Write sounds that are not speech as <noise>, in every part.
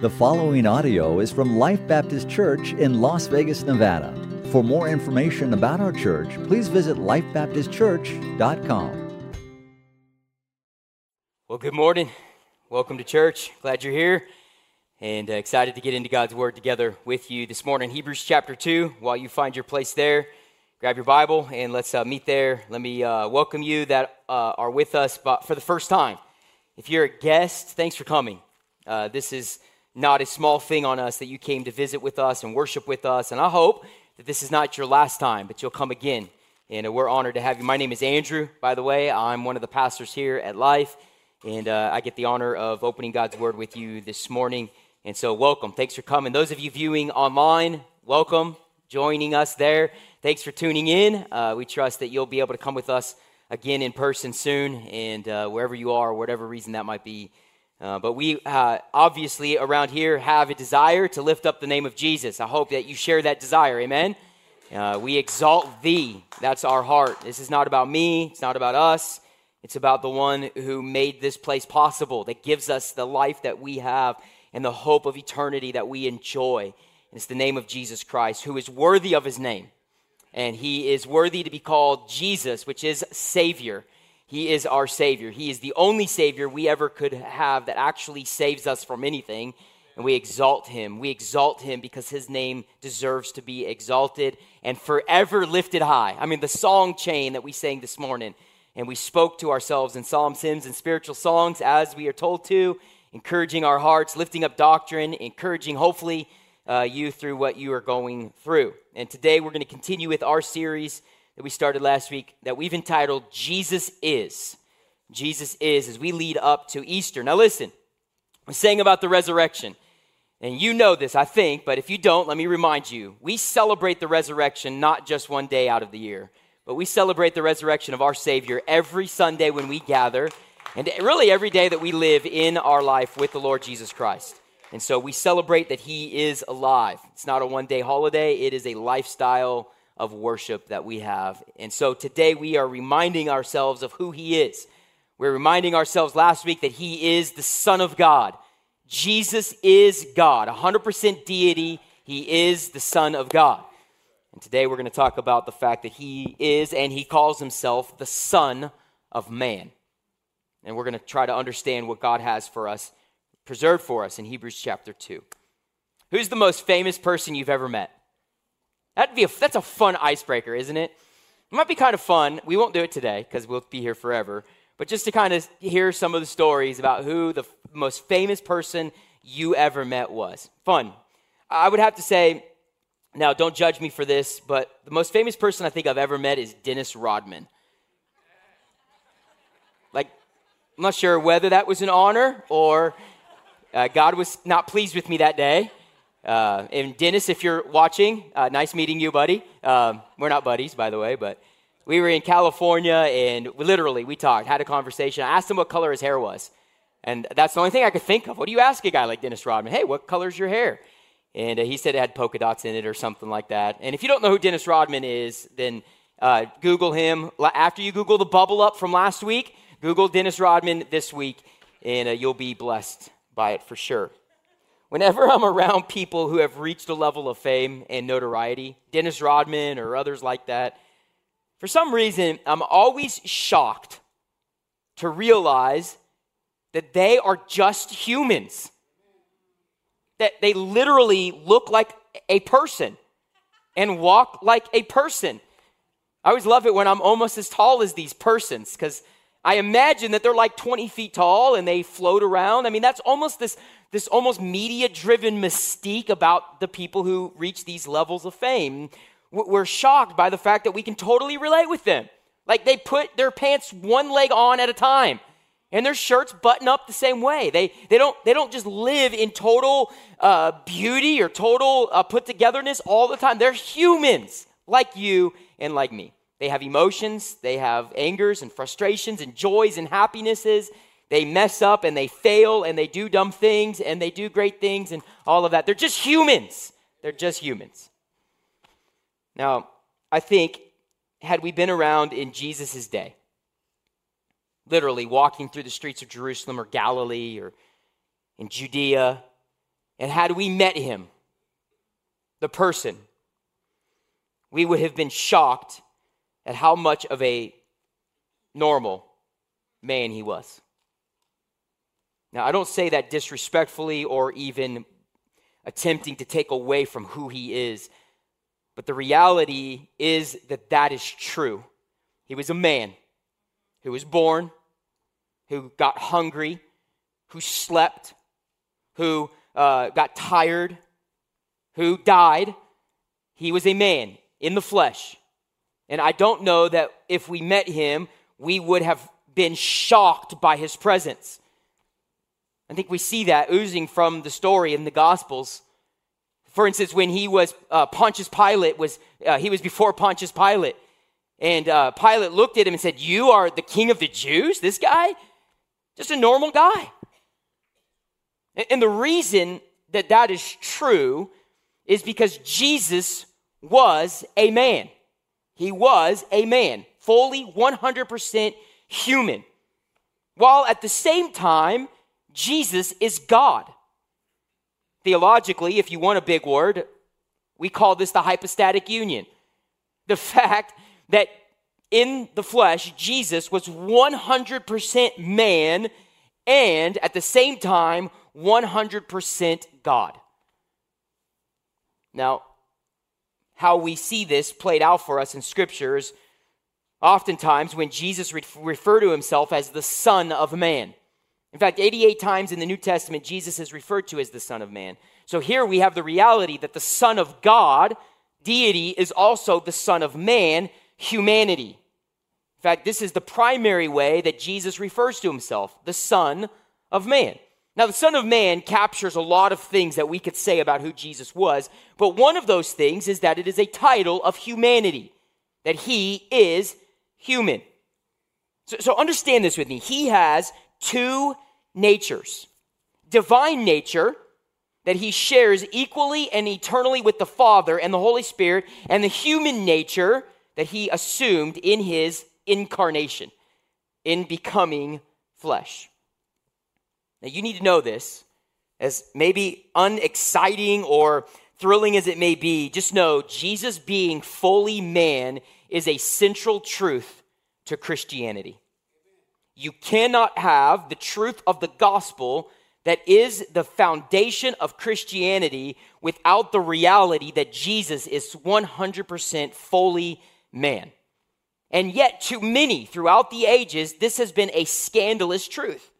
The following audio is from Life Baptist Church in Las Vegas, Nevada. For more information about our church, please visit lifebaptistchurch.com. Well, good morning. Welcome to church. Glad you're here and uh, excited to get into God's Word together with you this morning. Hebrews chapter 2. While you find your place there, grab your Bible and let's uh, meet there. Let me uh, welcome you that uh, are with us for the first time. If you're a guest, thanks for coming. Uh, this is not a small thing on us that you came to visit with us and worship with us. And I hope that this is not your last time, but you'll come again. And we're honored to have you. My name is Andrew, by the way. I'm one of the pastors here at Life. And uh, I get the honor of opening God's Word with you this morning. And so, welcome. Thanks for coming. Those of you viewing online, welcome, joining us there. Thanks for tuning in. Uh, we trust that you'll be able to come with us again in person soon, and uh, wherever you are, whatever reason that might be, uh, but we uh, obviously around here have a desire to lift up the name of Jesus. I hope that you share that desire. Amen. Uh, we exalt thee. That's our heart. This is not about me. It's not about us. It's about the one who made this place possible, that gives us the life that we have and the hope of eternity that we enjoy. And it's the name of Jesus Christ, who is worthy of his name. And he is worthy to be called Jesus, which is Savior. He is our Savior. He is the only Savior we ever could have that actually saves us from anything. And we exalt Him. We exalt Him because His name deserves to be exalted and forever lifted high. I mean, the song chain that we sang this morning, and we spoke to ourselves in psalms, hymns, and spiritual songs as we are told to, encouraging our hearts, lifting up doctrine, encouraging, hopefully, uh, you through what you are going through. And today we're going to continue with our series that we started last week that we've entitled Jesus Is. Jesus Is as we lead up to Easter. Now, listen, I'm saying about the resurrection, and you know this, I think, but if you don't, let me remind you we celebrate the resurrection not just one day out of the year, but we celebrate the resurrection of our Savior every Sunday when we gather, and really every day that we live in our life with the Lord Jesus Christ. And so we celebrate that He is alive. It's not a one day holiday, it is a lifestyle of worship that we have. And so today we are reminding ourselves of who He is. We're reminding ourselves last week that He is the Son of God. Jesus is God, 100% deity. He is the Son of God. And today we're going to talk about the fact that He is and He calls Himself the Son of Man. And we're going to try to understand what God has for us, preserved for us in Hebrews chapter 2. Who's the most famous person you've ever met? That'd be a, that's a fun icebreaker, isn't it? It might be kind of fun. We won't do it today because we'll be here forever. But just to kind of hear some of the stories about who the f- most famous person you ever met was. Fun. I would have to say, now don't judge me for this, but the most famous person I think I've ever met is Dennis Rodman. Like, I'm not sure whether that was an honor or uh, God was not pleased with me that day. Uh, and Dennis, if you're watching, uh, nice meeting you, buddy. Um, we're not buddies, by the way, but we were in California and we, literally we talked, had a conversation. I asked him what color his hair was. And that's the only thing I could think of. What do you ask a guy like Dennis Rodman? Hey, what color's your hair? And uh, he said it had polka dots in it or something like that. And if you don't know who Dennis Rodman is, then uh, Google him. After you Google the bubble up from last week, Google Dennis Rodman this week, and uh, you'll be blessed by it for sure. Whenever I'm around people who have reached a level of fame and notoriety, Dennis Rodman or others like that, for some reason, I'm always shocked to realize that they are just humans. That they literally look like a person and walk like a person. I always love it when I'm almost as tall as these persons because I imagine that they're like 20 feet tall and they float around. I mean, that's almost this this almost media driven mystique about the people who reach these levels of fame. We're shocked by the fact that we can totally relate with them. Like they put their pants one leg on at a time and their shirts button up the same way. They, they, don't, they don't just live in total uh, beauty or total uh, put togetherness all the time. They're humans like you and like me. They have emotions, they have angers and frustrations and joys and happinesses they mess up and they fail and they do dumb things and they do great things and all of that. They're just humans. They're just humans. Now, I think, had we been around in Jesus' day, literally walking through the streets of Jerusalem or Galilee or in Judea, And had we met him, the person, we would have been shocked at how much of a normal man he was. Now, I don't say that disrespectfully or even attempting to take away from who he is, but the reality is that that is true. He was a man who was born, who got hungry, who slept, who uh, got tired, who died. He was a man in the flesh. And I don't know that if we met him, we would have been shocked by his presence. I think we see that oozing from the story in the Gospels. For instance, when he was uh, Pontius Pilate was uh, he was before Pontius Pilate, and uh, Pilate looked at him and said, "You are the king of the Jews." This guy, just a normal guy. And, and the reason that that is true is because Jesus was a man. He was a man, fully 100% human, while at the same time Jesus is God. Theologically, if you want a big word, we call this the hypostatic union. The fact that in the flesh, Jesus was 100% man and at the same time 100% God. Now, how we see this played out for us in scriptures, oftentimes when Jesus re- referred to himself as the Son of Man. In fact, 88 times in the New Testament, Jesus is referred to as the Son of Man. So here we have the reality that the Son of God, deity, is also the Son of Man, humanity. In fact, this is the primary way that Jesus refers to himself, the Son of Man. Now, the Son of Man captures a lot of things that we could say about who Jesus was, but one of those things is that it is a title of humanity, that he is human. So, so understand this with me. He has two natures divine nature that he shares equally and eternally with the Father and the Holy Spirit, and the human nature that he assumed in his incarnation, in becoming flesh. Now, you need to know this, as maybe unexciting or thrilling as it may be, just know Jesus being fully man is a central truth to Christianity. You cannot have the truth of the gospel that is the foundation of Christianity without the reality that Jesus is 100% fully man. And yet, to many throughout the ages, this has been a scandalous truth.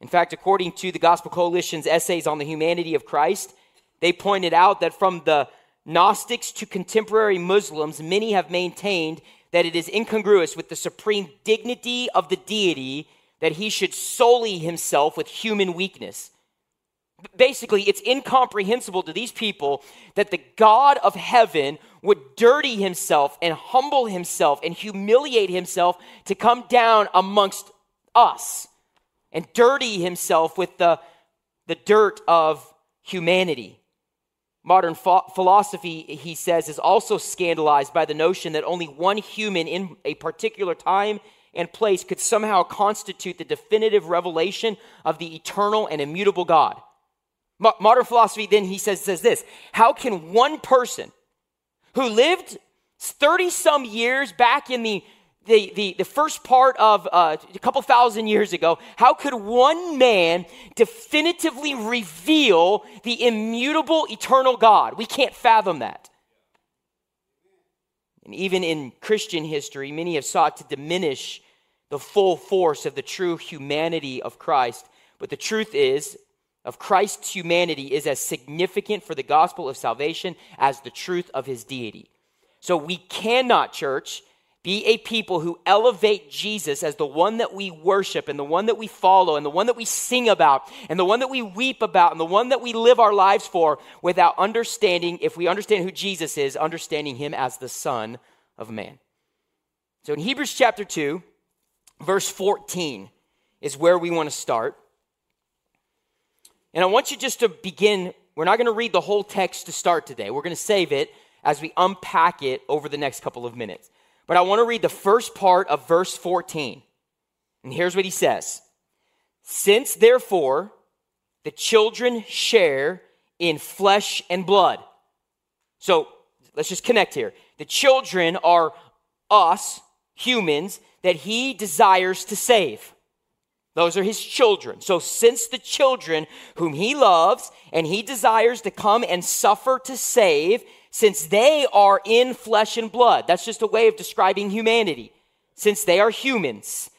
In fact, according to the Gospel Coalition's essays on the humanity of Christ, they pointed out that from the Gnostics to contemporary Muslims, many have maintained that it is incongruous with the supreme dignity of the deity that he should sully himself with human weakness. Basically, it's incomprehensible to these people that the God of heaven would dirty himself and humble himself and humiliate himself to come down amongst us and dirty himself with the, the dirt of humanity. Modern ph- philosophy, he says, is also scandalized by the notion that only one human in a particular time and place could somehow constitute the definitive revelation of the eternal and immutable God. Mo- modern philosophy, then, he says, says this How can one person who lived 30 some years back in the the, the, the first part of uh, a couple thousand years ago, how could one man definitively reveal the immutable, eternal God? We can't fathom that. And even in Christian history, many have sought to diminish the full force of the true humanity of Christ. But the truth is, of Christ's humanity is as significant for the gospel of salvation as the truth of his deity. So we cannot, church, be a people who elevate Jesus as the one that we worship and the one that we follow and the one that we sing about and the one that we weep about and the one that we live our lives for without understanding, if we understand who Jesus is, understanding him as the Son of Man. So in Hebrews chapter 2, verse 14 is where we want to start. And I want you just to begin. We're not going to read the whole text to start today. We're going to save it as we unpack it over the next couple of minutes. But I want to read the first part of verse 14. And here's what he says Since therefore the children share in flesh and blood. So let's just connect here. The children are us, humans, that he desires to save. Those are his children. So, since the children whom he loves and he desires to come and suffer to save, since they are in flesh and blood, that's just a way of describing humanity. Since they are humans,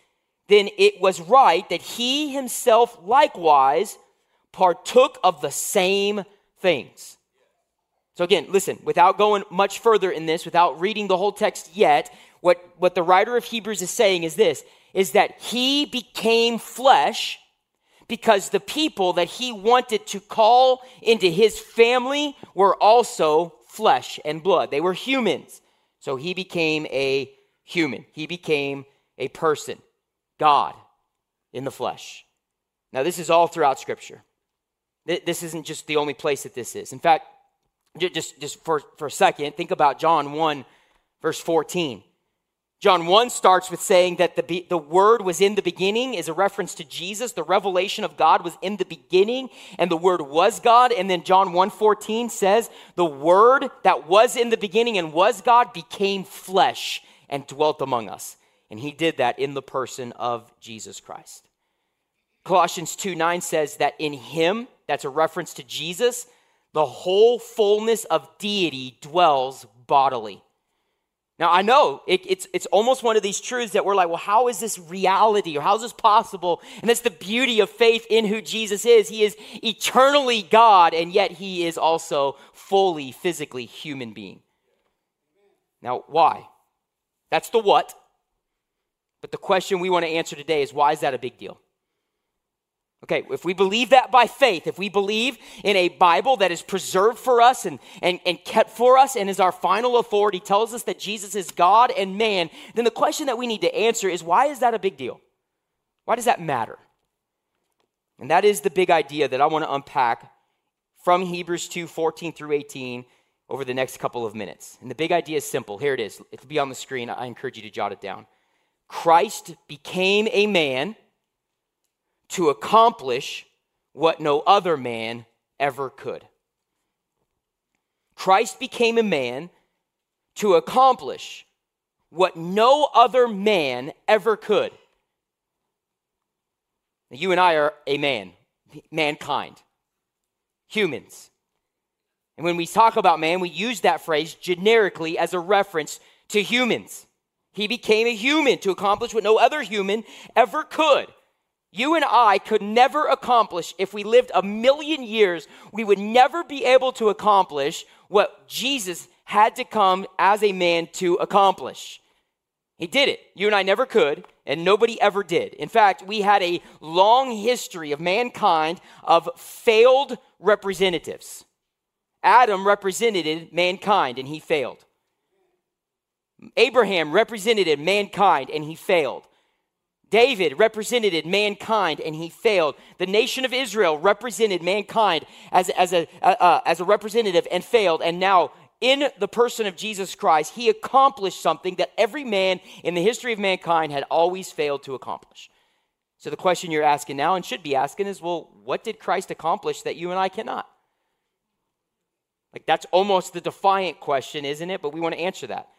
then it was right that he himself likewise partook of the same things. So, again, listen, without going much further in this, without reading the whole text yet, what, what the writer of Hebrews is saying is this is that he became flesh because the people that he wanted to call into his family were also flesh and blood. They were humans. So he became a human. He became a person, God in the flesh. Now, this is all throughout Scripture. This isn't just the only place that this is. In fact, just, just for, for a second, think about John 1, verse 14. John 1 starts with saying that the, the Word was in the beginning, is a reference to Jesus. The revelation of God was in the beginning, and the Word was God. And then John 1 14 says, The Word that was in the beginning and was God became flesh and dwelt among us. And He did that in the person of Jesus Christ. Colossians 2 9 says that in Him, that's a reference to Jesus, the whole fullness of deity dwells bodily. Now, I know it, it's, it's almost one of these truths that we're like, well, how is this reality or how is this possible? And that's the beauty of faith in who Jesus is. He is eternally God, and yet he is also fully, physically human being. Now, why? That's the what. But the question we want to answer today is why is that a big deal? Okay, if we believe that by faith, if we believe in a Bible that is preserved for us and, and, and kept for us and is our final authority, tells us that Jesus is God and man, then the question that we need to answer is why is that a big deal? Why does that matter? And that is the big idea that I want to unpack from Hebrews 2 14 through 18 over the next couple of minutes. And the big idea is simple. Here it is. It'll be on the screen. I encourage you to jot it down. Christ became a man to accomplish what no other man ever could. Christ became a man to accomplish what no other man ever could. You and I are a man, mankind, humans. And when we talk about man, we use that phrase generically as a reference to humans. He became a human to accomplish what no other human ever could you and I could never accomplish, if we lived a million years, we would never be able to accomplish what Jesus had to come as a man to accomplish. He did it. You and I never could, and nobody ever did. In fact, we had a long history of mankind of failed representatives. Adam represented mankind, and he failed. Abraham represented mankind, and he failed. David represented mankind and he failed. The nation of Israel represented mankind as, as, a, uh, as a representative and failed. And now, in the person of Jesus Christ, he accomplished something that every man in the history of mankind had always failed to accomplish. So, the question you're asking now and should be asking is well, what did Christ accomplish that you and I cannot? Like, that's almost the defiant question, isn't it? But we want to answer that.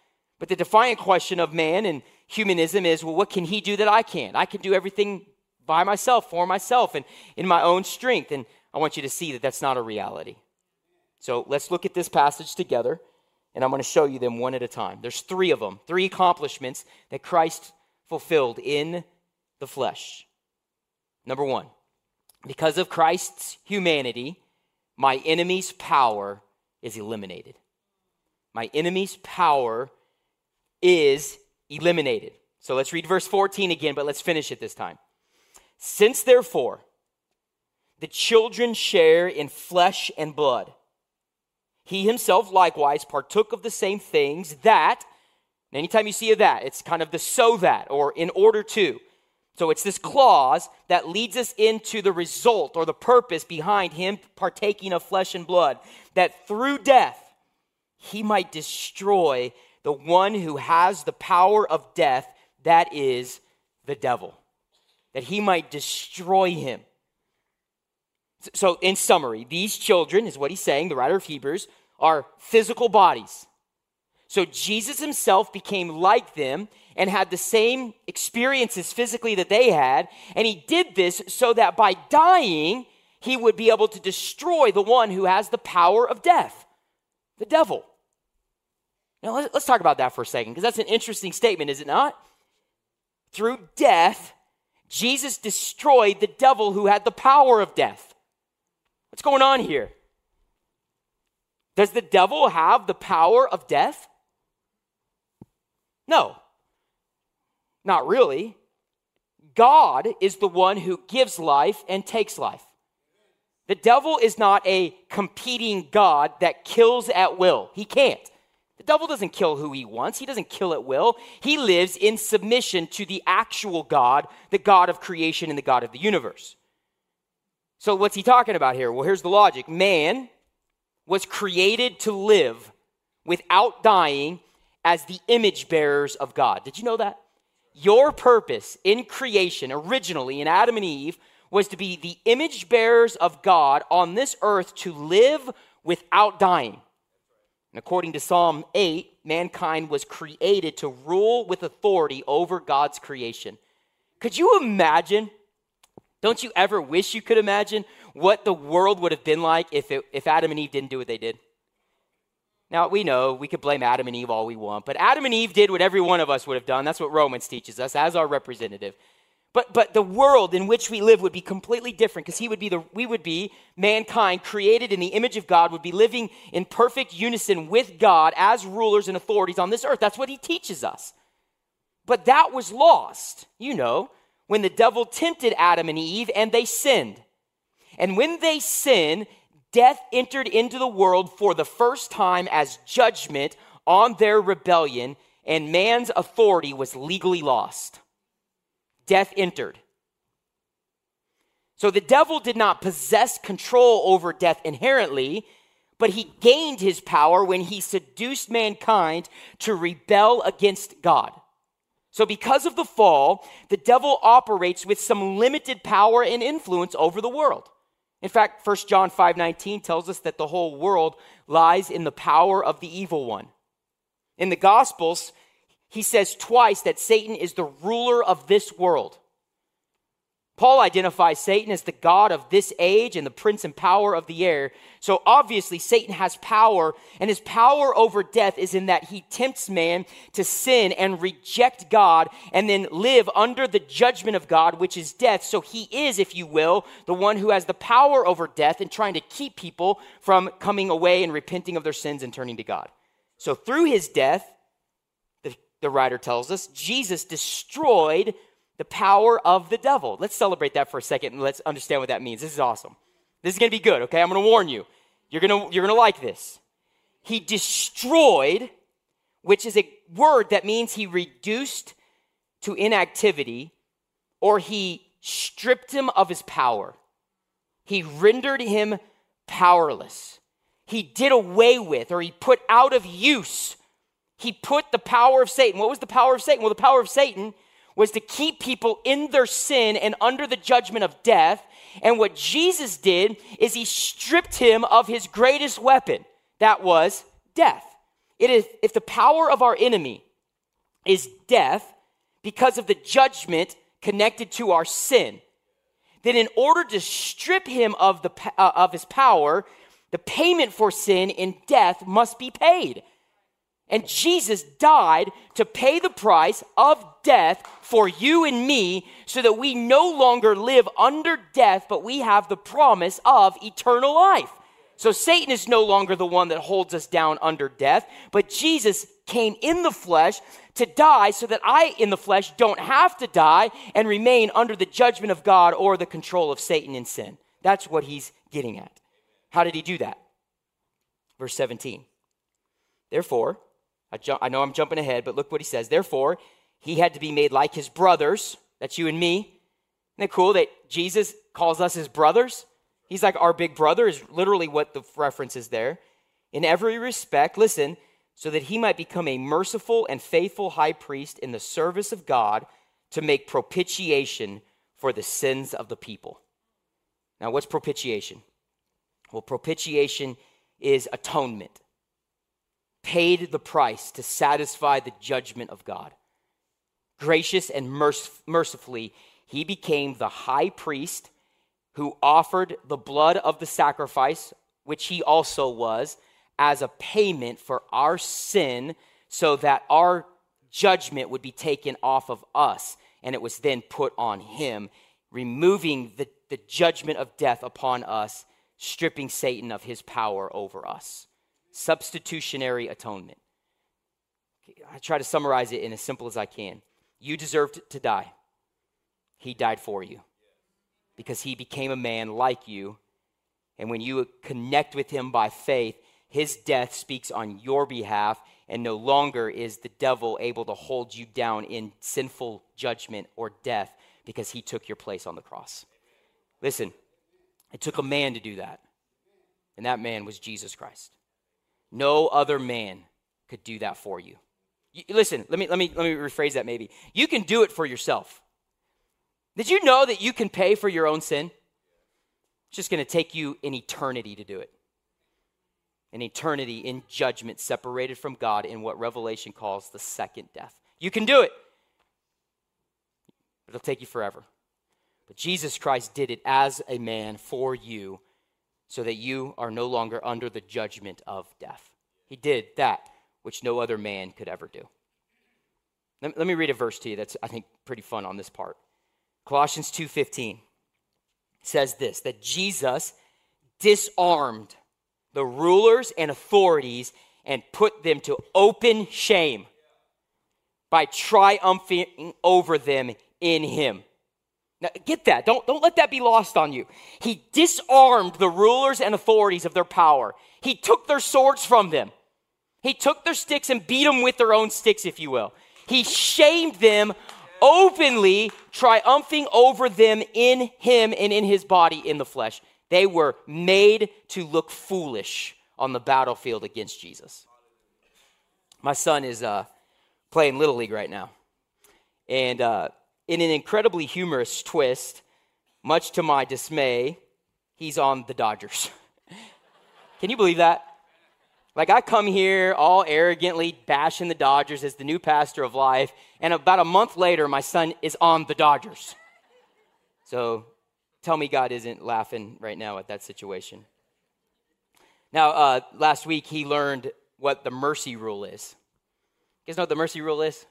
But the defiant question of man and humanism is well, what can he do that I can't? I can do everything by myself, for myself, and in my own strength. And I want you to see that that's not a reality. So let's look at this passage together, and I'm going to show you them one at a time. There's three of them, three accomplishments that Christ fulfilled in the flesh. Number one, because of Christ's humanity, my enemy's power is eliminated. My enemy's power is eliminated. So let's read verse 14 again, but let's finish it this time. Since therefore the children share in flesh and blood, he himself likewise partook of the same things that, anytime you see a that, it's kind of the so that or in order to. So it's this clause that leads us into the result or the purpose behind him partaking of flesh and blood, that through death he might destroy the one who has the power of death, that is the devil, that he might destroy him. So, in summary, these children, is what he's saying, the writer of Hebrews, are physical bodies. So, Jesus himself became like them and had the same experiences physically that they had. And he did this so that by dying, he would be able to destroy the one who has the power of death, the devil. Now, let's talk about that for a second, because that's an interesting statement, is it not? Through death, Jesus destroyed the devil who had the power of death. What's going on here? Does the devil have the power of death? No, not really. God is the one who gives life and takes life. The devil is not a competing God that kills at will. He can't. The devil doesn't kill who he wants, he doesn't kill at will. He lives in submission to the actual God, the God of creation and the God of the universe. So, what's he talking about here? Well, here's the logic man was created to live without dying as the image bearers of God. Did you know that? Your purpose in creation, originally in Adam and Eve, was to be the image bearers of God on this earth to live without dying. And according to Psalm 8, mankind was created to rule with authority over God's creation. Could you imagine? Don't you ever wish you could imagine what the world would have been like if, it, if Adam and Eve didn't do what they did? Now, we know we could blame Adam and Eve all we want, but Adam and Eve did what every one of us would have done. That's what Romans teaches us as our representative. But, but the world in which we live would be completely different because he would be the, we would be mankind created in the image of God, would be living in perfect unison with God as rulers and authorities on this earth. That's what he teaches us. But that was lost, you know, when the devil tempted Adam and Eve and they sinned. And when they sinned, death entered into the world for the first time as judgment on their rebellion, and man's authority was legally lost death entered. So the devil did not possess control over death inherently, but he gained his power when he seduced mankind to rebel against God. So because of the fall, the devil operates with some limited power and influence over the world. In fact, 1 John 5:19 tells us that the whole world lies in the power of the evil one. In the gospels, he says twice that Satan is the ruler of this world. Paul identifies Satan as the God of this age and the prince and power of the air. So obviously, Satan has power, and his power over death is in that he tempts man to sin and reject God and then live under the judgment of God, which is death. So he is, if you will, the one who has the power over death and trying to keep people from coming away and repenting of their sins and turning to God. So through his death, the writer tells us, Jesus destroyed the power of the devil. Let's celebrate that for a second and let's understand what that means. This is awesome. This is going to be good, okay? I'm going to warn you. You're going to you're going to like this. He destroyed, which is a word that means he reduced to inactivity or he stripped him of his power. He rendered him powerless. He did away with or he put out of use he put the power of Satan. What was the power of Satan? Well, the power of Satan was to keep people in their sin and under the judgment of death. And what Jesus did is he stripped him of his greatest weapon that was death. It is if the power of our enemy is death because of the judgment connected to our sin, then in order to strip him of, the, uh, of his power, the payment for sin in death must be paid. And Jesus died to pay the price of death for you and me so that we no longer live under death, but we have the promise of eternal life. So Satan is no longer the one that holds us down under death, but Jesus came in the flesh to die so that I in the flesh don't have to die and remain under the judgment of God or the control of Satan in sin. That's what he's getting at. How did he do that? Verse 17. Therefore, I, ju- I know I'm jumping ahead, but look what he says. Therefore, he had to be made like his brothers. That's you and me. Isn't it cool that Jesus calls us his brothers? He's like our big brother, is literally what the reference is there. In every respect, listen, so that he might become a merciful and faithful high priest in the service of God to make propitiation for the sins of the people. Now, what's propitiation? Well, propitiation is atonement, paid the price to satisfy the judgment of God. Gracious and merc- mercifully, he became the high priest who offered the blood of the sacrifice, which he also was, as a payment for our sin, so that our judgment would be taken off of us, and it was then put on him, removing the, the judgment of death upon us, stripping Satan of his power over us. Substitutionary atonement. I try to summarize it in as simple as I can. You deserved to die. He died for you because he became a man like you. And when you connect with him by faith, his death speaks on your behalf, and no longer is the devil able to hold you down in sinful judgment or death because he took your place on the cross. Listen, it took a man to do that, and that man was Jesus Christ. No other man could do that for you. you listen, let me, let, me, let me rephrase that maybe. You can do it for yourself. Did you know that you can pay for your own sin? It's just going to take you an eternity to do it. An eternity in judgment, separated from God in what Revelation calls the second death. You can do it, it'll take you forever. But Jesus Christ did it as a man for you so that you are no longer under the judgment of death. He did that which no other man could ever do. Let, me read a verse to you that's, I think, pretty fun on this part. Colossians 2:15 says this that Jesus disarmed the rulers and authorities and put them to open shame by triumphing over them in him. Now, get that. Don't, don't let that be lost on you. He disarmed the rulers and authorities of their power. He took their swords from them. He took their sticks and beat them with their own sticks, if you will. He shamed them openly triumphing over them in him and in his body in the flesh. They were made to look foolish on the battlefield against Jesus. My son is uh, playing Little League right now. And uh, in an incredibly humorous twist, much to my dismay, he's on the Dodgers. <laughs> Can you believe that? Like, I come here all arrogantly bashing the Dodgers as the new pastor of life, and about a month later, my son is on the Dodgers. So tell me God isn't laughing right now at that situation. Now, uh, last week, he learned what the mercy rule is. You guys know what the mercy rule is?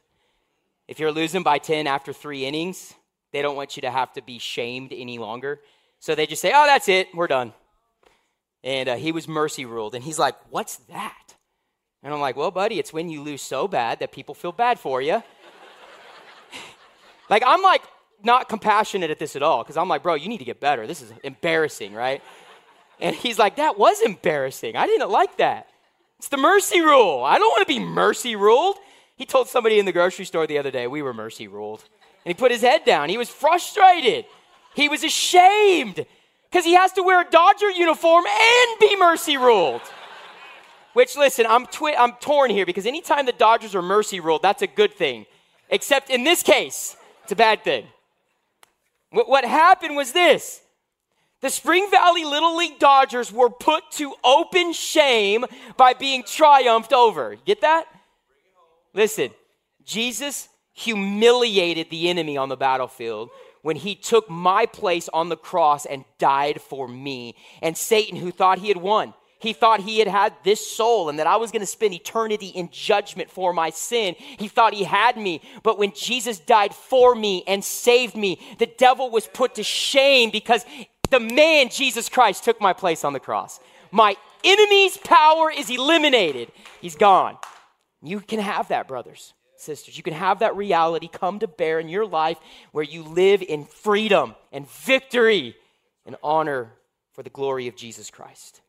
If you're losing by 10 after three innings, they don't want you to have to be shamed any longer. So they just say, oh, that's it, we're done and uh, he was mercy ruled. And he's like, What's that? And I'm like, Well, buddy, it's when you lose so bad that people feel bad for you. <laughs> like, I'm like, not compassionate at this at all because I'm like, Bro, you need to get better. This is embarrassing, right? And he's like, That was embarrassing. I didn't like that. It's the mercy rule. I don't want to be mercy ruled. He told somebody in the grocery store the other day, We were mercy ruled. And he put his head down. He was frustrated. He was ashamed because he has to wear a Dodger uniform and be mercy ruled. Which, listen, I'm, twi- I'm torn here because anytime the Dodgers are mercy ruled, that's a good thing. Except in this case, it's a bad thing. What, what happened was this the Spring Valley Little League Dodgers were put to open shame by being triumphed over. Get that? Listen, Jesus humiliated the enemy on the battlefield when he took my place on the cross and died for me. And Satan, who thought he had won, he thought he had had this soul and that I was going to spend eternity in judgment for my sin. He thought he had me. But when Jesus died for me and saved me, the devil was put to shame because the man, Jesus Christ, took my place on the cross. My enemy's power is eliminated, he's gone. You can have that, brothers sisters. You can have that reality come to bear in your life where you live in freedom and victory and honor for the glory of Jesus Christ.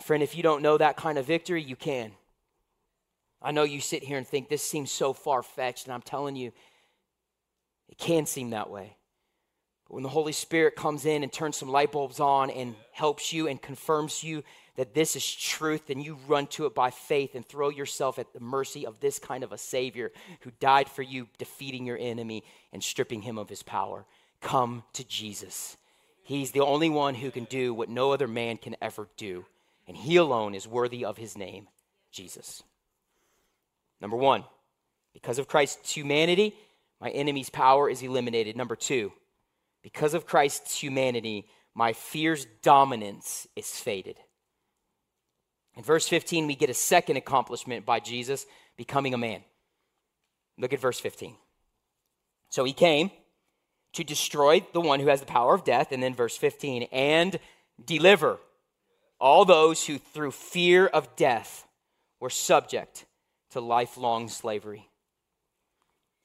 Friend, if you don't know that kind of victory, you can. I know you sit here and think this seems so far fetched, and I'm telling you, it can seem that way. But when the Holy Spirit comes in and turns some light bulbs on and helps you and confirms you that this is truth, then you run to it by faith and throw yourself at the mercy of this kind of a Savior who died for you, defeating your enemy and stripping him of his power. Come to Jesus. He's the only one who can do what no other man can ever do, and He alone is worthy of His name, Jesus. Number one, because of Christ's humanity, my enemy's power is eliminated. Number two, because of Christ's humanity, my fear's dominance is faded. In verse 15, we get a second accomplishment by Jesus becoming a man. Look at verse 15. So he came to destroy the one who has the power of death, and then verse 15, and deliver all those who through fear of death were subject to lifelong slavery.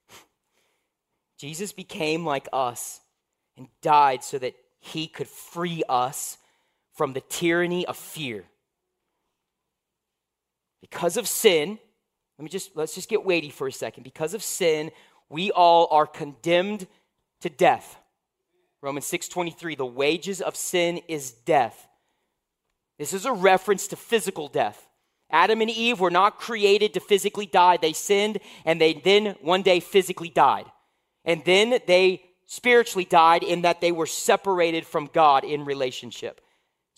<laughs> Jesus became like us and died so that he could free us from the tyranny of fear. Because of sin, let me just let's just get weighty for a second. Because of sin, we all are condemned to death. Romans 6:23, the wages of sin is death. This is a reference to physical death. Adam and Eve were not created to physically die. They sinned and they then one day physically died. And then they spiritually died in that they were separated from God in relationship.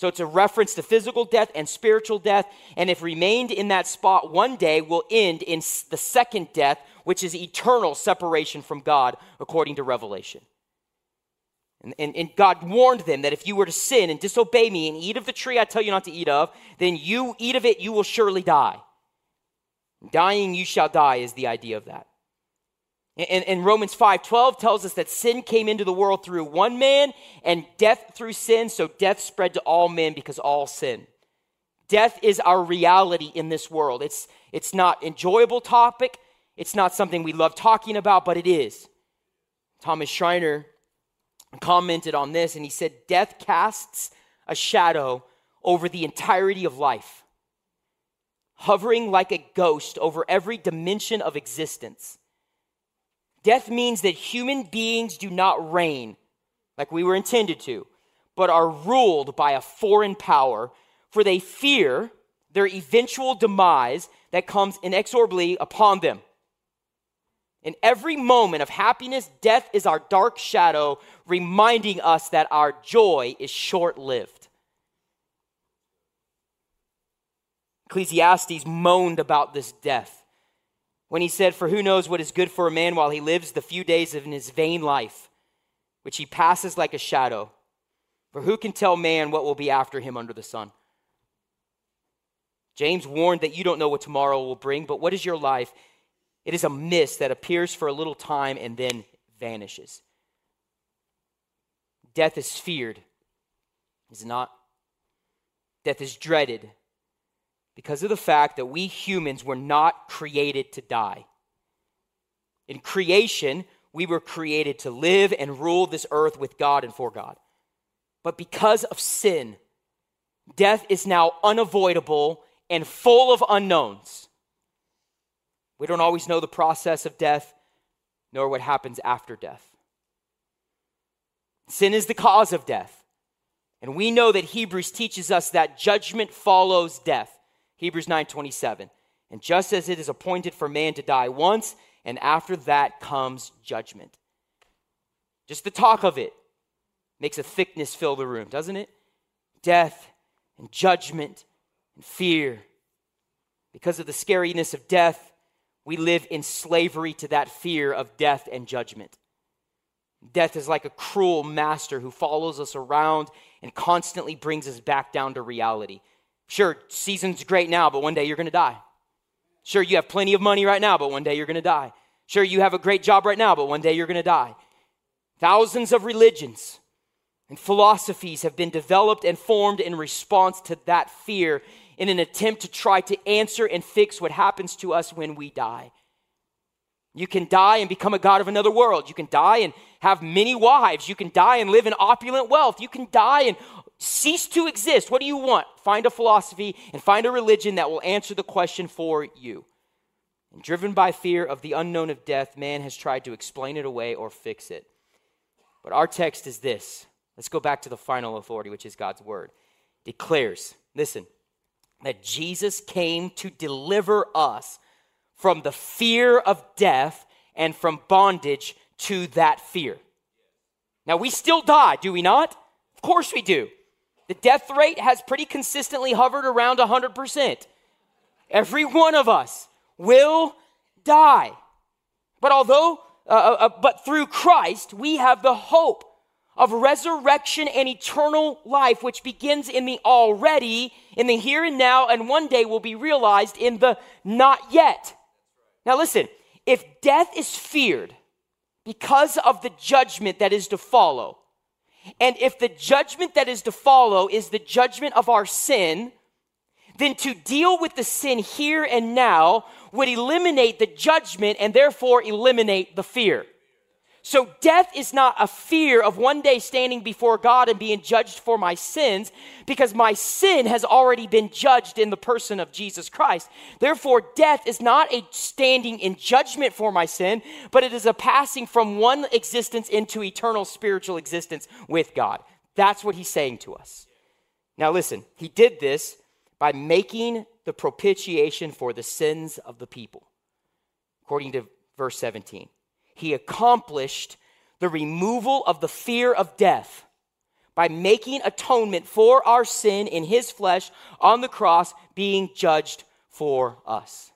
So it's a reference to physical death and spiritual death. And if remained in that spot one day, will end in the second death, which is eternal separation from God, according to Revelation. And, and, and, God warned them that if you were to sin and disobey me and eat of the tree I tell you not to eat of, then you eat of it, you will surely die. Dying, you shall die, is the idea of that. And, and Romans 5:12 tells us that sin came into the world through one man and death through sin, so death spread to all men because all sin. Death is our reality in this world. It's, it's not enjoyable topic. It's not something we love talking about, but it is. Thomas Schreiner commented on this and he said, Death casts a shadow over the entirety of life, hovering like a ghost over every dimension of existence. Death means that human beings do not reign like we were intended to, but are ruled by a foreign power, for they fear their eventual demise that comes inexorably upon them. In every moment of happiness, death is our dark shadow, reminding us that our joy is short lived. Ecclesiastes moaned about this death when he said, For who knows what is good for a man while he lives the few days of his vain life, which he passes like a shadow? For who can tell man what will be after him under the sun? James warned that you don't know what tomorrow will bring, but what is your life? It is a mist that appears for a little time and then vanishes. Death is feared, is it not? Death is dreaded because of the fact that we humans were not created to die. In creation, we were created to live and rule this earth with God and for God. But because of sin, death is now unavoidable and full of unknowns. We don't always know the process of death, nor what happens after death. Sin is the cause of death. And we know that Hebrews teaches us that judgment follows death. Hebrews 9:27. And just as it is appointed for man to die once, and after that comes judgment. Just the talk of it makes a thickness fill the room, doesn't it? Death and judgment and fear. Because of the scariness of death, we live in slavery to that fear of death and judgment. Death is like a cruel master who follows us around and constantly brings us back down to reality. Sure, season's great now, but one day you're going to die. Sure, you have plenty of money right now, but one day you're going to die. Sure, you have a great job right now, but one day you're going to die. Thousands of religions and philosophies have been developed and formed in response to that fear in an attempt to try to answer and fix what happens to us when we die. You can die and become a god of another world. You can die and have many wives. You can die and live in opulent wealth. You can die and cease to exist. What do you want? Find a philosophy and find a religion that will answer the question for you. And driven by fear of the unknown of death, man has tried to explain it away or fix it. But our text is this. Let's go back to the final authority, which is God's word. Declares, listen, that Jesus came to deliver us from the fear of death and from bondage to that fear. Now, we still die, do we not? Of course we do. The death rate has pretty consistently hovered around 100%. Every one of us will die. But although, uh, uh, uh, but through Christ, we have the hope of resurrection and eternal life, which begins in the already, in the here and now, and one day will be realized in the not yet. Now, listen, if death is feared because of the judgment that is to follow, and if the judgment that is to follow is the judgment of our sin, then to deal with the sin here and now would eliminate the judgment and therefore eliminate the fear. So death is not a fear of one day standing before God and being judged for my sins because my sin has already been judged in the person of Jesus Christ. Therefore, death is not a standing in judgment for my sin, but it is a passing from one existence into eternal spiritual existence with God. That's what he's saying to us. Now, listen, he did this by making the propitiation for the sins of the people, according to verse 17 he accomplished the removal of the fear of death by making atonement for our sin in his flesh on the cross being judged for us.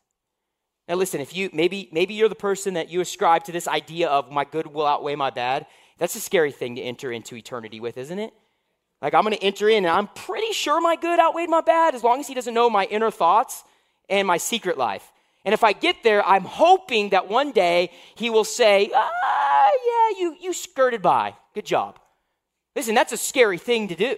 Now listen if you maybe maybe you're the person that you ascribe to this idea of my good will outweigh my bad that's a scary thing to enter into eternity with isn't it? Like i'm going to enter in and i'm pretty sure my good outweighed my bad as long as he doesn't know my inner thoughts and my secret life and if I get there, I'm hoping that one day he will say, ah, yeah, you, you skirted by. Good job. Listen, that's a scary thing to do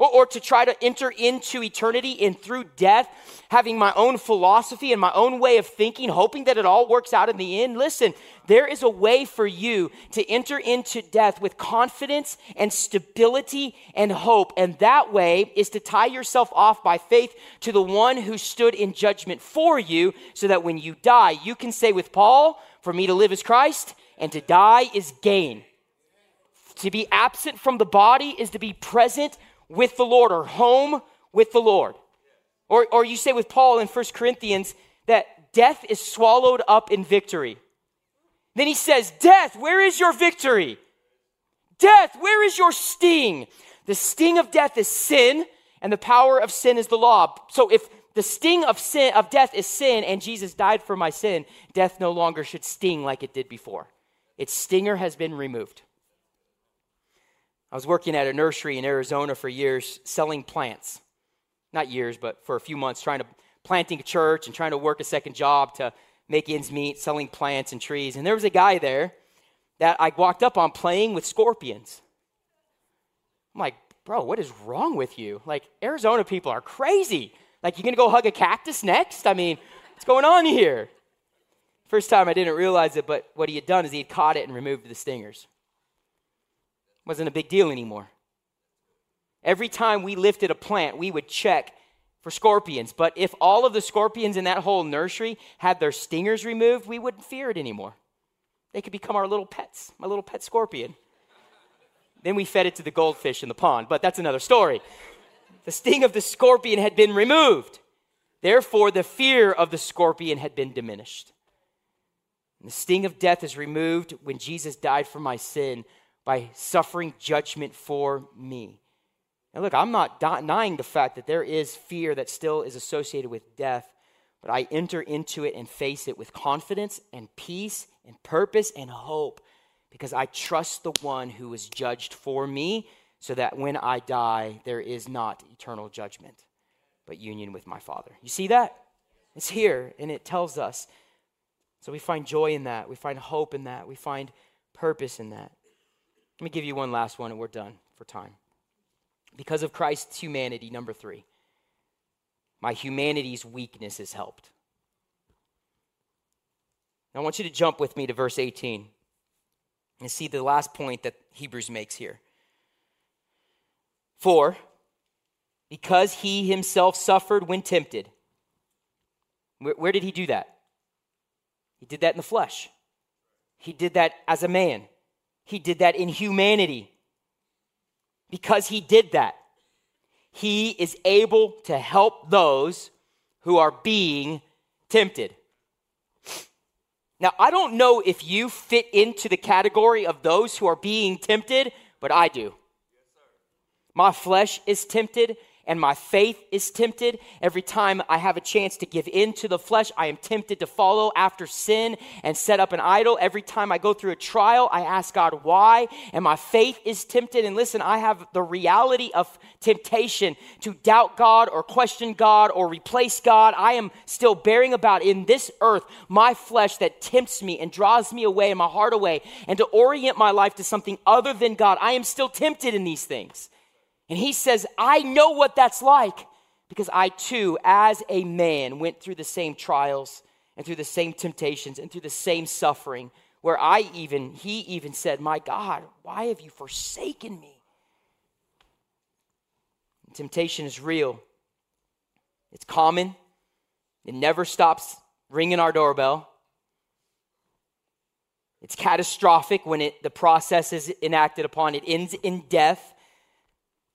or, or to try to enter into eternity and through death, having my own philosophy and my own way of thinking, hoping that it all works out in the end. Listen, there is a way for you to enter into death with confidence and stability and hope. And that way is to tie yourself off by faith to the one who stood in judgment for you, so that when you die, you can say with Paul, For me to live is Christ, and to die is gain. To be absent from the body is to be present with the Lord or home with the Lord. Or, or you say with Paul in 1 Corinthians that death is swallowed up in victory. Then he says, Death, where is your victory? Death, where is your sting? The sting of death is sin, and the power of sin is the law. So if the sting of sin of death is sin and Jesus died for my sin, death no longer should sting like it did before. Its stinger has been removed. I was working at a nursery in Arizona for years selling plants. Not years, but for a few months, trying to planting a church and trying to work a second job to make ends meet, selling plants and trees. And there was a guy there that I walked up on playing with scorpions. I'm like, bro, what is wrong with you? Like, Arizona people are crazy. Like, you're gonna go hug a cactus next? I mean, what's going on here? First time I didn't realize it, but what he had done is he had caught it and removed the stingers wasn't a big deal anymore. Every time we lifted a plant, we would check for scorpions. But if all of the scorpions in that whole nursery had their stingers removed, we wouldn't fear it anymore. They could become our little pets, my little pet scorpion. then we fed it to the goldfish in the pond, but that's another story. The sting of the scorpion had been removed. Therefore, the fear of the scorpion had been diminished. And the sting of death is removed when Jesus died for my sin by suffering judgment for me. And look, I'm not denying the fact that there is fear that still is associated with death, but I enter into it and face it with confidence and peace and purpose and hope because I trust the one who was judged for me so that when I die, there is not eternal judgment, but union with my Father. You see that? It's here, and it tells us. So we find joy in that. We find hope in that. We find purpose in that. Let me give you one last one and we're done for time. Because of Christ's humanity, number three, my humanity's weakness is helped. Now, I want you to jump with me to verse 18 and see the last point that Hebrews makes here. For, because he himself suffered when tempted, where, where did he do that? He did that in the flesh. He did that as a man. He did that in humanity. Because he did that, he is able to help those who are being tempted. Now, I don't know if you fit into the category of those who are being tempted, but I do. My flesh is tempted and my faith is tempted. Every time I have a chance to give in to the flesh, I am tempted to follow after sin and set up an idol. Every time I go through a trial, I ask God why, and my faith is tempted. And listen, I have the reality of temptation to doubt God or question God or replace God. I am still bearing about in this earth my flesh that tempts me and draws me away and my heart away, and to orient my life to something other than God. I am still tempted in these things. And he says, I know what that's like because I too, as a man, went through the same trials and through the same temptations and through the same suffering. Where I even, he even said, My God, why have you forsaken me? Temptation is real, it's common, it never stops ringing our doorbell. It's catastrophic when it, the process is enacted upon. It ends in death.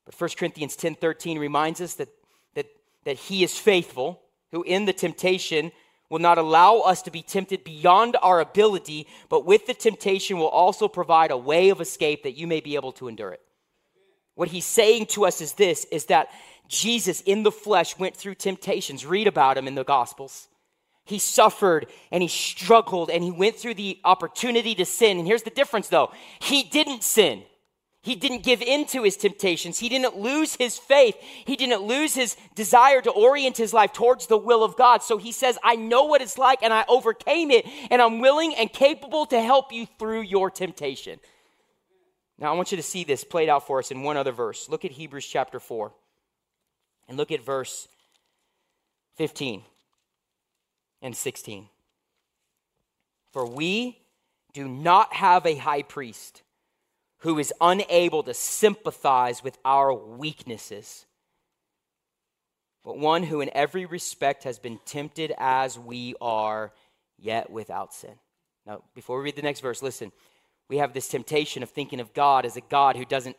But 1 Corinthians 10 13 reminds us that, that, that he is faithful, who in the temptation will not allow us to be tempted beyond our ability, but with the temptation will also provide a way of escape that you may be able to endure it. What he's saying to us is this is that Jesus in the flesh went through temptations. Read about him in the Gospels. He suffered and he struggled and he went through the opportunity to sin. And here's the difference though he didn't sin. He didn't give in to his temptations. He didn't lose his faith. He didn't lose his desire to orient his life towards the will of God. So he says, I know what it's like and I overcame it, and I'm willing and capable to help you through your temptation. Now, I want you to see this played out for us in one other verse. Look at Hebrews chapter 4 and look at verse 15 and 16. For we do not have a high priest who is unable to sympathize with our weaknesses, but one who in every respect has been tempted as we are, yet without sin. Now, before we read the next verse, listen. We have this temptation of thinking of God as a God who doesn't,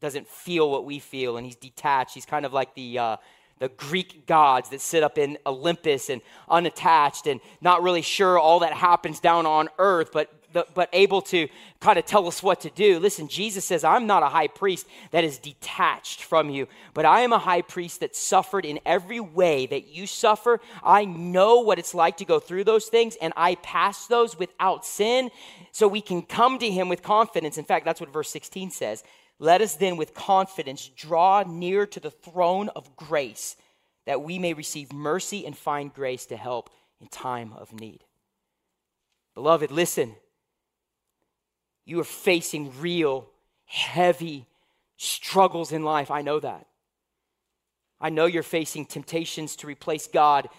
doesn't feel what we feel, and he's detached. He's kind of like the, uh, the Greek gods that sit up in Olympus and unattached and not really sure all that happens down on earth, but but able to kind of tell us what to do. Listen, Jesus says, I'm not a high priest that is detached from you, but I am a high priest that suffered in every way that you suffer. I know what it's like to go through those things, and I pass those without sin, so we can come to him with confidence. In fact, that's what verse 16 says. Let us then with confidence draw near to the throne of grace that we may receive mercy and find grace to help in time of need. Beloved, listen you are facing real, heavy struggles in life. I know that. I know you're facing temptations to replace God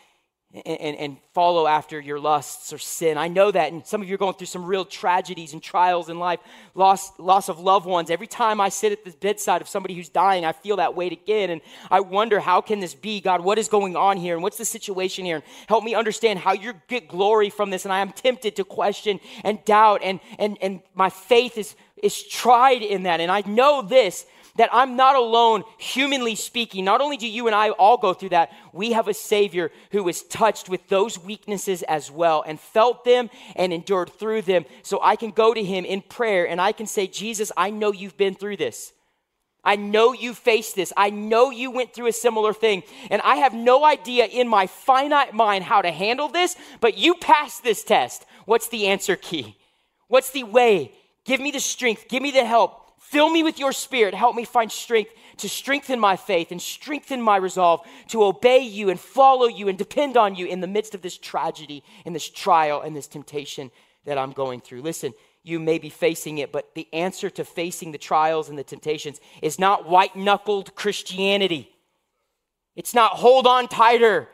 and, and, and, follow after your lusts or sin. I know that. And some of you are going through some real tragedies and trials in life, loss, loss of loved ones. Every time I sit at the bedside of somebody who's dying, I feel that weight again. And I wonder, how can this be? God, what is going on here? And what's the situation here? And help me understand how you get glory from this. And I am tempted to question and doubt. And, and, and my faith is, is tried in that. And I know this that I'm not alone, humanly speaking. Not only do you and I all go through that, we have a Savior who was touched with those weaknesses as well and felt them and endured through them. So I can go to Him in prayer and I can say, Jesus, I know you've been through this. I know you faced this. I know you went through a similar thing. And I have no idea in my finite mind how to handle this, but you passed this test. What's the answer key? What's the way? Give me the strength. Give me the help. Fill me with your spirit. Help me find strength to strengthen my faith and strengthen my resolve to obey you and follow you and depend on you in the midst of this tragedy and this trial and this temptation that I'm going through. Listen, you may be facing it, but the answer to facing the trials and the temptations is not white knuckled Christianity. It's not hold on tighter,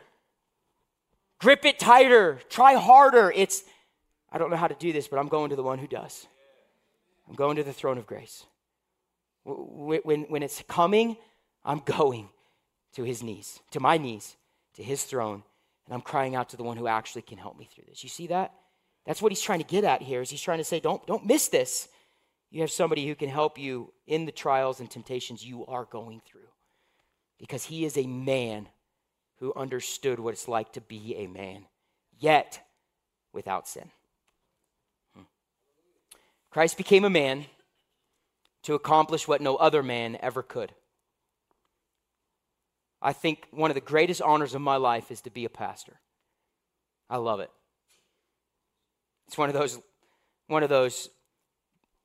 grip it tighter, try harder. It's, I don't know how to do this, but I'm going to the one who does. I'm going to the throne of grace. When, when it's coming, I'm going to his knees, to my knees, to his throne, and I'm crying out to the one who actually can help me through this. You see that? That's what he's trying to get at here. Is he's trying to say, don't, don't miss this. You have somebody who can help you in the trials and temptations you are going through. Because he is a man who understood what it's like to be a man, yet without sin. Hmm. Christ became a man to accomplish what no other man ever could. I think one of the greatest honors of my life is to be a pastor. I love it. It's one of those, one of those,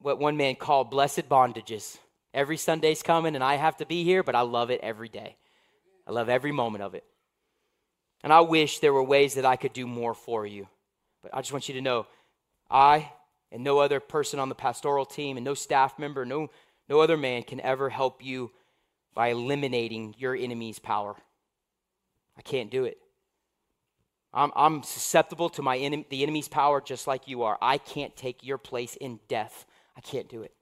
what one man called blessed bondages. Every Sunday's coming and I have to be here, but I love it every day. I love every moment of it. And I wish there were ways that I could do more for you. But I just want you to know I and no other person on the pastoral team and no staff member, no, no other man can ever help you by eliminating your enemy's power. I can't do it. I'm, I'm susceptible to my enemy, the enemy's power just like you are. I can't take your place in death. I can't do it.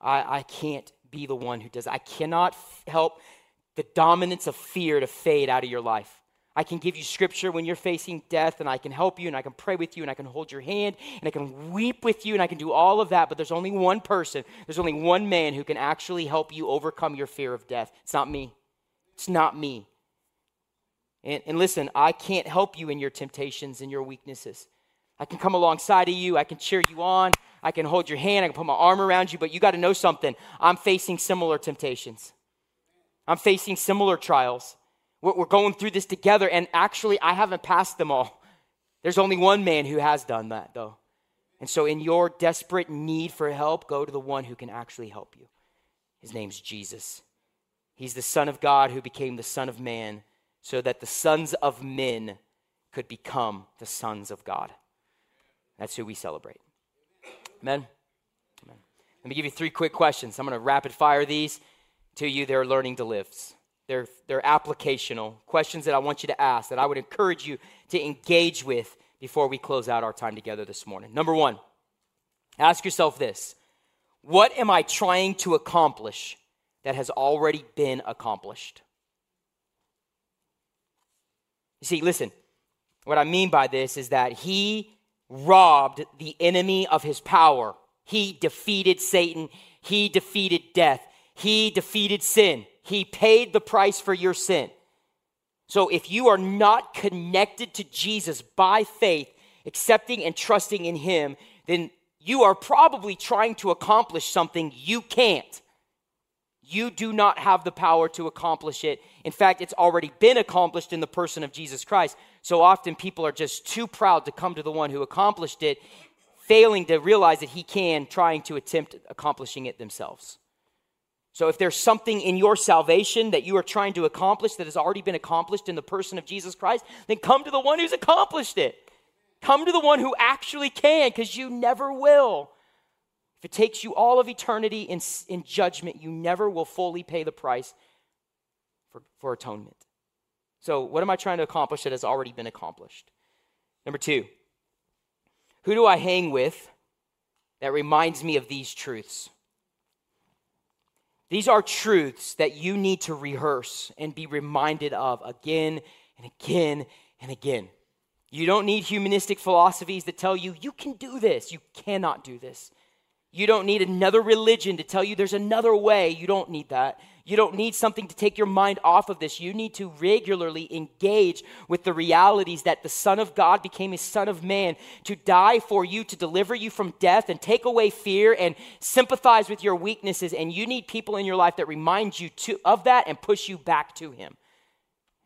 I, I can't be the one who does. I cannot f- help the dominance of fear to fade out of your life. I can give you scripture when you're facing death, and I can help you, and I can pray with you, and I can hold your hand, and I can weep with you, and I can do all of that. But there's only one person, there's only one man who can actually help you overcome your fear of death. It's not me. It's not me. And, and listen, I can't help you in your temptations and your weaknesses. I can come alongside of you, I can cheer you on, I can hold your hand, I can put my arm around you, but you got to know something. I'm facing similar temptations. I'm facing similar trials. We're going through this together, and actually, I haven't passed them all. There's only one man who has done that, though. And so, in your desperate need for help, go to the one who can actually help you. His name's Jesus. He's the Son of God who became the Son of Man so that the sons of men could become the sons of God. That's who we celebrate. Amen. Amen. Let me give you three quick questions. I'm going to rapid fire these to you. They're learning to live. They're, they're applicational questions that I want you to ask, that I would encourage you to engage with before we close out our time together this morning. Number one, ask yourself this What am I trying to accomplish that has already been accomplished? You see, listen, what I mean by this is that he robbed the enemy of his power. He defeated Satan, he defeated death, he defeated sin. He paid the price for your sin. So if you are not connected to Jesus by faith, accepting and trusting in him, then you are probably trying to accomplish something you can't. You do not have the power to accomplish it. In fact, it's already been accomplished in the person of Jesus Christ. So often people are just too proud to come to the one who accomplished it, failing to realize that he can, trying to attempt accomplishing it themselves. So if there's something in your salvation that you are trying to accomplish that has already been accomplished in the person of Jesus Christ, then come to the one who's accomplished it. Come to the one who actually can, because you never will. If it takes you all of eternity in, in judgment, you never will fully pay the price for, for atonement. So, what am I trying to accomplish that has already been accomplished? Number two, who do I hang with that reminds me of these truths? These are truths that you need to rehearse and be reminded of again and again and again. You don't need humanistic philosophies that tell you you can do this. You cannot do this. You don't need another religion to tell you there's another way. You don't need that. You don't need something to take your mind off of this. You need to regularly engage with the realities that the Son of God became a Son of Man to die for you, to deliver you from death and take away fear and sympathize with your weaknesses. And you need people in your life that remind you to, of that and push you back to Him.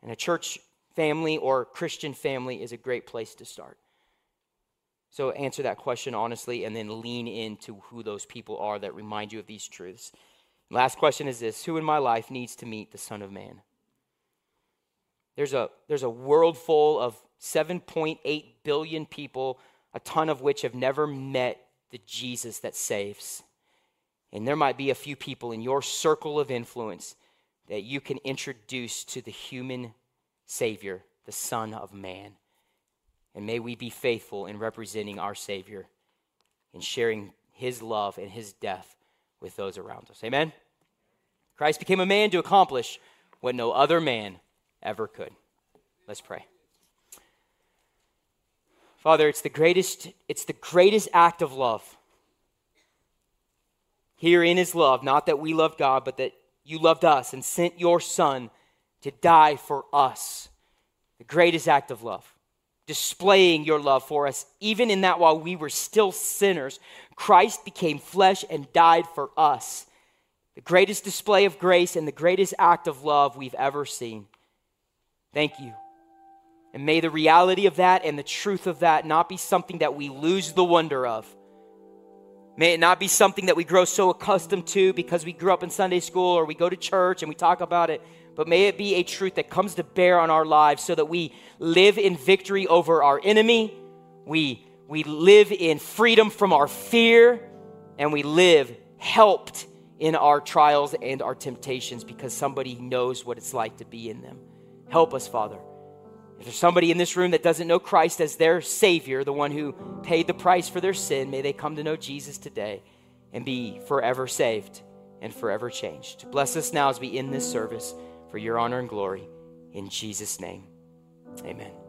And a church family or Christian family is a great place to start. So answer that question honestly and then lean into who those people are that remind you of these truths. Last question is this Who in my life needs to meet the Son of Man? There's a, there's a world full of 7.8 billion people, a ton of which have never met the Jesus that saves. And there might be a few people in your circle of influence that you can introduce to the human Savior, the Son of Man. And may we be faithful in representing our Savior and sharing his love and his death with those around us. Amen? Christ became a man to accomplish what no other man ever could. Let's pray. Father, it's the greatest, it's the greatest act of love. Herein is love, not that we loved God, but that you loved us and sent your son to die for us. The greatest act of love displaying your love for us, even in that while we were still sinners, Christ became flesh and died for us. the greatest display of grace and the greatest act of love we've ever seen. Thank you. And may the reality of that and the truth of that not be something that we lose the wonder of. May it not be something that we grow so accustomed to because we grew up in Sunday school or we go to church and we talk about it, but may it be a truth that comes to bear on our lives so that we live in victory over our enemy, we, we live in freedom from our fear, and we live helped in our trials and our temptations because somebody knows what it's like to be in them. Help us, Father. If there's somebody in this room that doesn't know Christ as their Savior, the one who paid the price for their sin, may they come to know Jesus today and be forever saved and forever changed. Bless us now as we end this service for your honor and glory. In Jesus' name, amen.